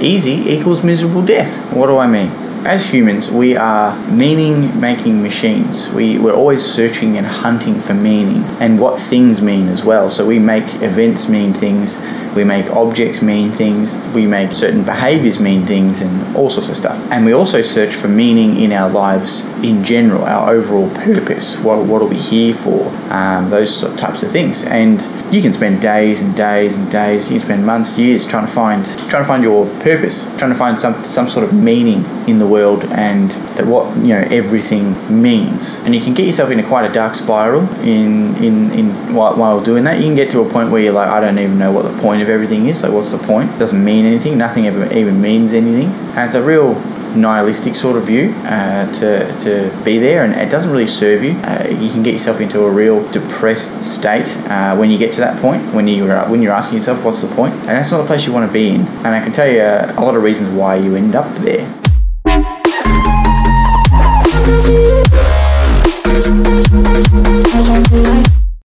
easy equals miserable death. What do I mean? As humans, we are meaning making machines. We, we're always searching and hunting for meaning and what things mean as well. So we make events mean things, we make objects mean things, we make certain behaviors mean things, and all sorts of stuff. And we also search for meaning in our lives in general, our overall purpose. What, what are we here for? Um, those types of things. And you can spend days and days and days, you can spend months, years trying to find trying to find your purpose, trying to find some some sort of meaning in the world and that what you know everything means. And you can get yourself into quite a dark spiral in in, in while, while doing that. You can get to a point where you're like, I don't even know what the point of everything is. Like, what's the point? It doesn't mean anything. Nothing ever even means anything. And it's a real nihilistic sort of view uh, to, to be there and it doesn't really serve you. Uh, you can get yourself into a real depressed state uh, when you get to that point, when, you, when you're asking yourself, what's the point? And that's not a place you want to be in. And I can tell you a lot of reasons why you end up there.